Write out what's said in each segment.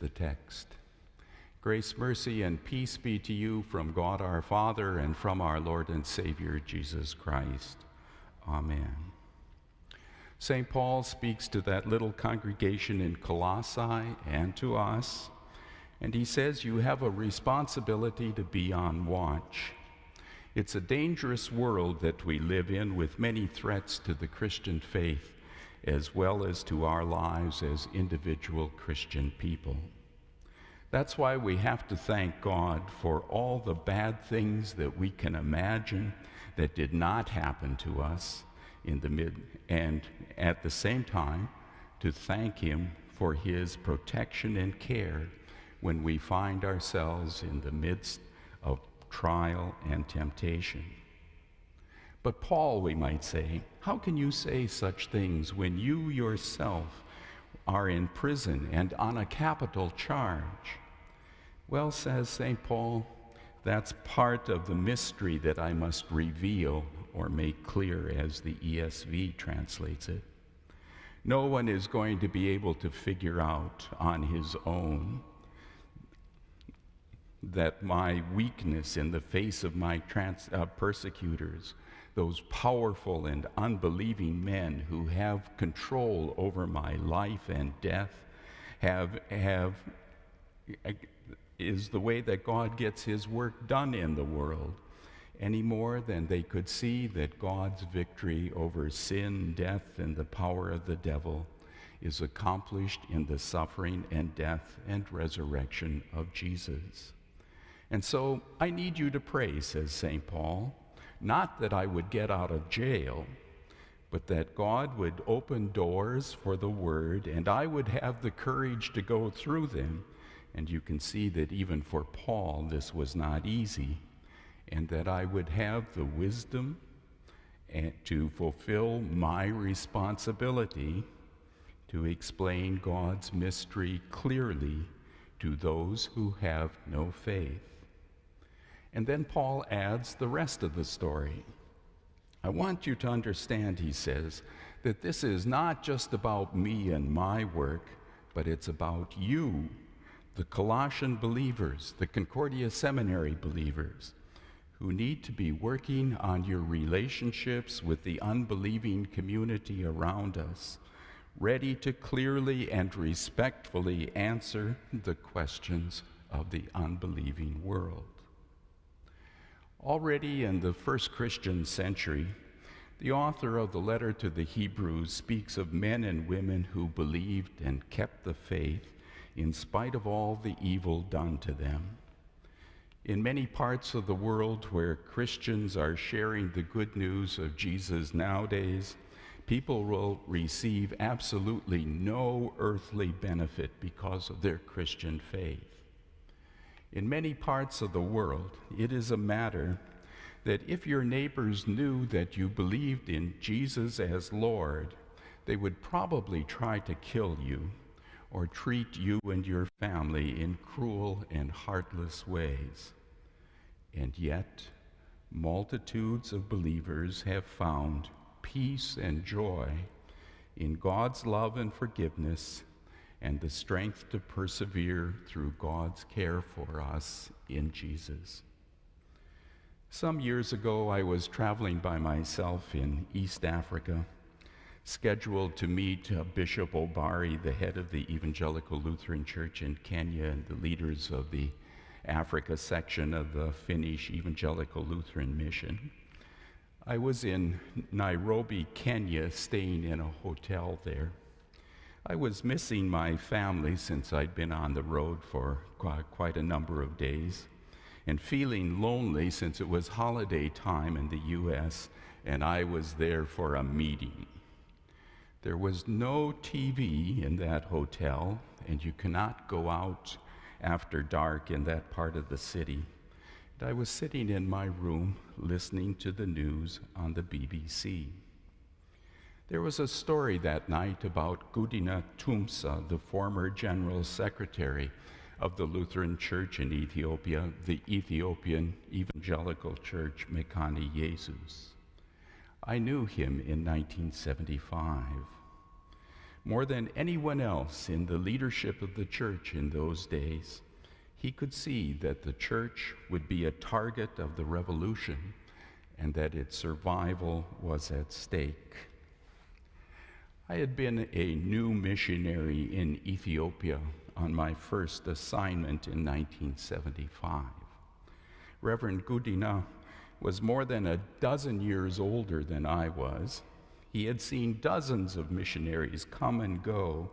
the text. Grace, mercy, and peace be to you from God our Father and from our Lord and Savior Jesus Christ. Amen. St. Paul speaks to that little congregation in Colossae and to us, and he says, You have a responsibility to be on watch. It's a dangerous world that we live in with many threats to the Christian faith as well as to our lives as individual Christian people. That's why we have to thank God for all the bad things that we can imagine that did not happen to us in the mid, and at the same time, to thank Him for His protection and care when we find ourselves in the midst of trial and temptation. But, Paul, we might say, how can you say such things when you yourself are in prison and on a capital charge? Well, says St. Paul, that's part of the mystery that I must reveal or make clear as the ESV translates it. No one is going to be able to figure out on his own that my weakness in the face of my trans, uh, persecutors, those powerful and unbelieving men who have control over my life and death, have, have, is the way that God gets his work done in the world any more than they could see that God's victory over sin, death, and the power of the devil is accomplished in the suffering and death and resurrection of Jesus. And so I need you to pray, says St. Paul, not that I would get out of jail, but that God would open doors for the word and I would have the courage to go through them. And you can see that even for Paul, this was not easy and that I would have the wisdom to fulfill my responsibility to explain God's mystery clearly to those who have no faith. And then Paul adds the rest of the story. I want you to understand, he says, that this is not just about me and my work, but it's about you, the Colossian believers, the Concordia Seminary believers who need to be working on your relationships with the unbelieving community around us, ready to clearly and respectfully answer the questions of the unbelieving world. Already in the first Christian century, the author of the letter to the Hebrews speaks of men and women who believed and kept the faith in spite of all the evil done to them. In many parts of the world where Christians are sharing the good news of Jesus nowadays, people will receive absolutely no earthly benefit because of their Christian faith. In many parts of the world, it is a matter that if your neighbors knew that you believed in Jesus as Lord, they would probably try to kill you or treat you and your family in cruel and heartless ways. And yet, multitudes of believers have found peace and joy in God's love and forgiveness and the strength to persevere through God's care for us in Jesus. Some years ago, I was traveling by myself in East Africa scheduled to meet uh, Bishop Obare, the head of the Evangelical Lutheran Church in Kenya, and the leaders of the Africa section of the Finnish Evangelical Lutheran Mission. I was in Nairobi, Kenya, staying in a hotel there. I was missing my family since I'd been on the road for quite a number of days, and feeling lonely since it was holiday time in the U.S. and I was there for a meeting. There was no TV in that hotel, and you cannot go out after dark in that part of the city. And I was sitting in my room listening to the news on the BBC. There was a story that night about Gudina Tumsa, the former general secretary of the Lutheran Church in Ethiopia, the Ethiopian Evangelical Church Mekane Yesus. I knew him in 1975. More than anyone else in the leadership of the church in those days, he could see that the church would be a target of the revolution and that its survival was at stake. I had been a new missionary in Ethiopia on my first assignment in 1975. Reverend Gudina was more than a dozen years older than I was. He had seen dozens of missionaries come and go,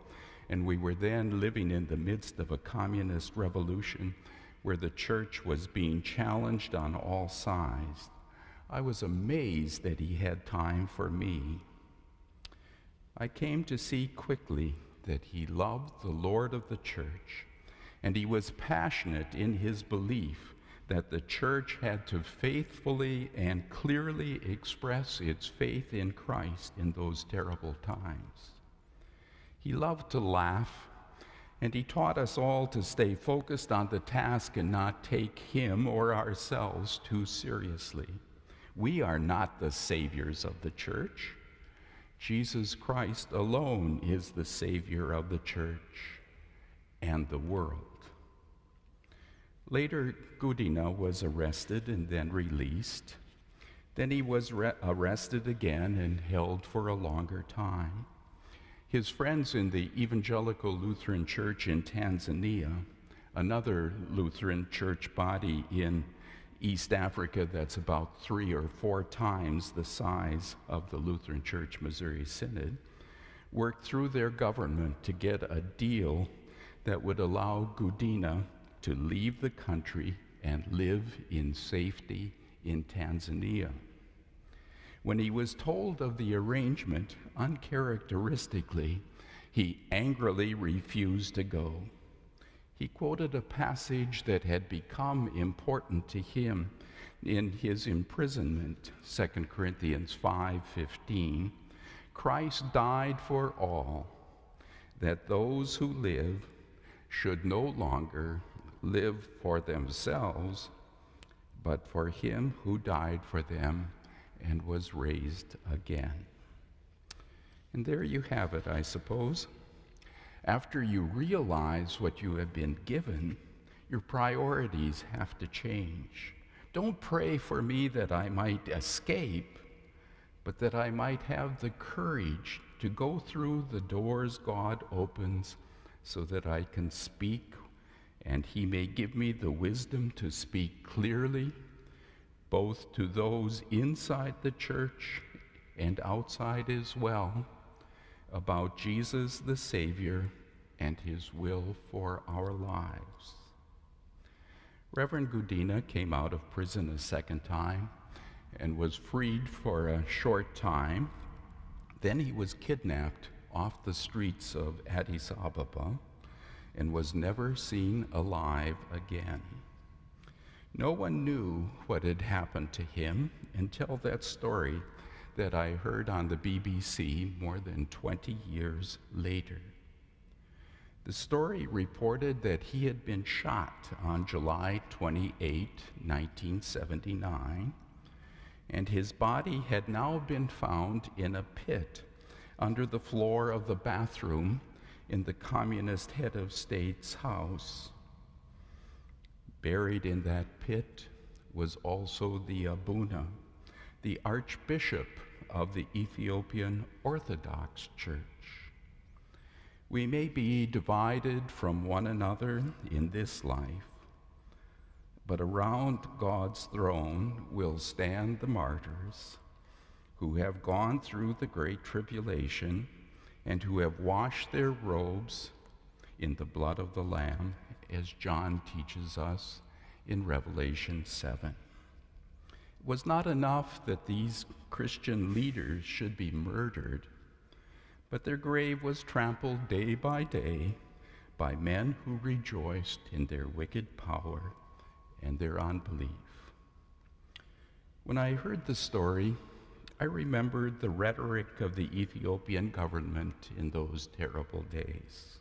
and we were then living in the midst of a communist revolution where the church was being challenged on all sides. I was amazed that he had time for me. I came to see quickly that he loved the Lord of the church, and he was passionate in his belief that the church had to faithfully and clearly express its faith in Christ in those terrible times. He loved to laugh, and he taught us all to stay focused on the task and not take him or ourselves too seriously. We are not the saviors of the church. Jesus Christ alone is the Savior of the church and the world. Later, Gudina was arrested and then released. Then he was re- arrested again and held for a longer time. His friends in the Evangelical Lutheran Church in Tanzania, another Lutheran church body in East Africa that's about three or four times the size of the Lutheran Church Missouri Synod, worked through their government to get a deal that would allow Gudina to leave the country and live in safety in Tanzania. When he was told of the arrangement, uncharacteristically, he angrily refused to go he quoted a passage that had become important to him in his imprisonment 2 corinthians 5.15 christ died for all that those who live should no longer live for themselves but for him who died for them and was raised again. And there you have it i suppose after you realize what you have been given, your priorities have to change. Don't pray for me that I might escape, but that I might have the courage to go through the doors God opens so that I can speak and He may give me the wisdom to speak clearly, both to those inside the church and outside as well, about Jesus the Savior and his will for our lives. Reverend Gudina came out of prison a second time and was freed for a short time. Then he was kidnapped off the streets of Addis Ababa and was never seen alive again. No one knew what had happened to him until that story that I heard on the BBC more than 20 years later. The story reported that he had been shot on July 28, 1979, and his body had now been found in a pit under the floor of the bathroom in the communist head of state's house. Buried in that pit was also the Abuna, the Archbishop of the Ethiopian Orthodox Church. We may be divided from one another in this life, but around God's throne will stand the martyrs who have gone through the great tribulation and who have washed their robes in the blood of the Lamb, as John teaches us in Revelation 7. Was not enough that these Christian leaders should be murdered but their grave was trampled day by day by men who rejoiced in their wicked power and their unbelief. When I heard the story, I remembered the rhetoric of the Ethiopian government in those terrible days,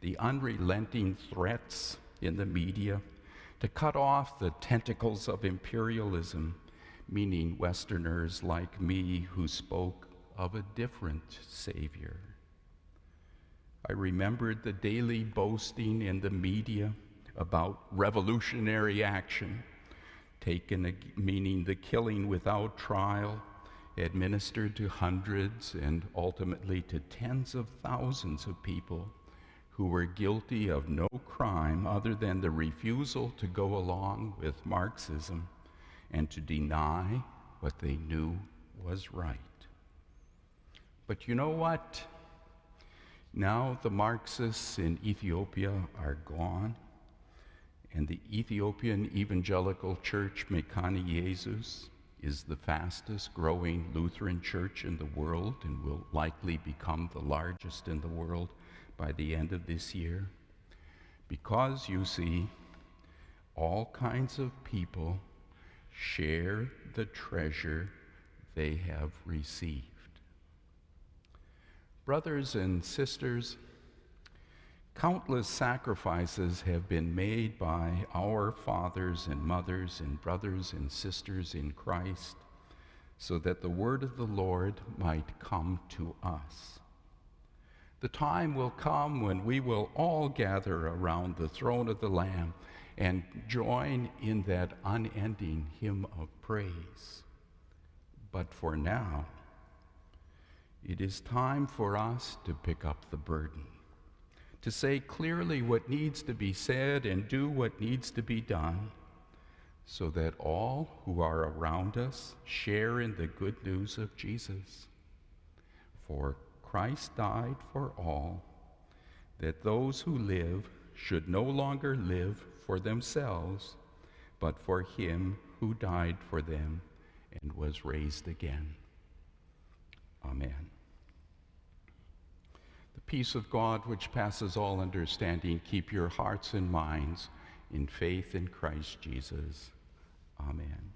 the unrelenting threats in the media to cut off the tentacles of imperialism, meaning Westerners like me who spoke of a different Savior. I remembered the daily boasting in the media about revolutionary action, taken, meaning the killing without trial, administered to hundreds and ultimately to tens of thousands of people who were guilty of no crime other than the refusal to go along with Marxism and to deny what they knew was right. But you know what? Now the Marxists in Ethiopia are gone, and the Ethiopian Evangelical Church Mekane Yesus is the fastest growing Lutheran church in the world and will likely become the largest in the world by the end of this year. Because you see, all kinds of people share the treasure they have received. Brothers and sisters, countless sacrifices have been made by our fathers and mothers and brothers and sisters in Christ so that the word of the Lord might come to us. The time will come when we will all gather around the throne of the Lamb and join in that unending hymn of praise. But for now, it is time for us to pick up the burden, to say clearly what needs to be said and do what needs to be done, so that all who are around us share in the good news of Jesus. For Christ died for all, that those who live should no longer live for themselves, but for him who died for them and was raised again. Amen. The peace of God, which passes all understanding, keep your hearts and minds in faith in Christ Jesus. Amen.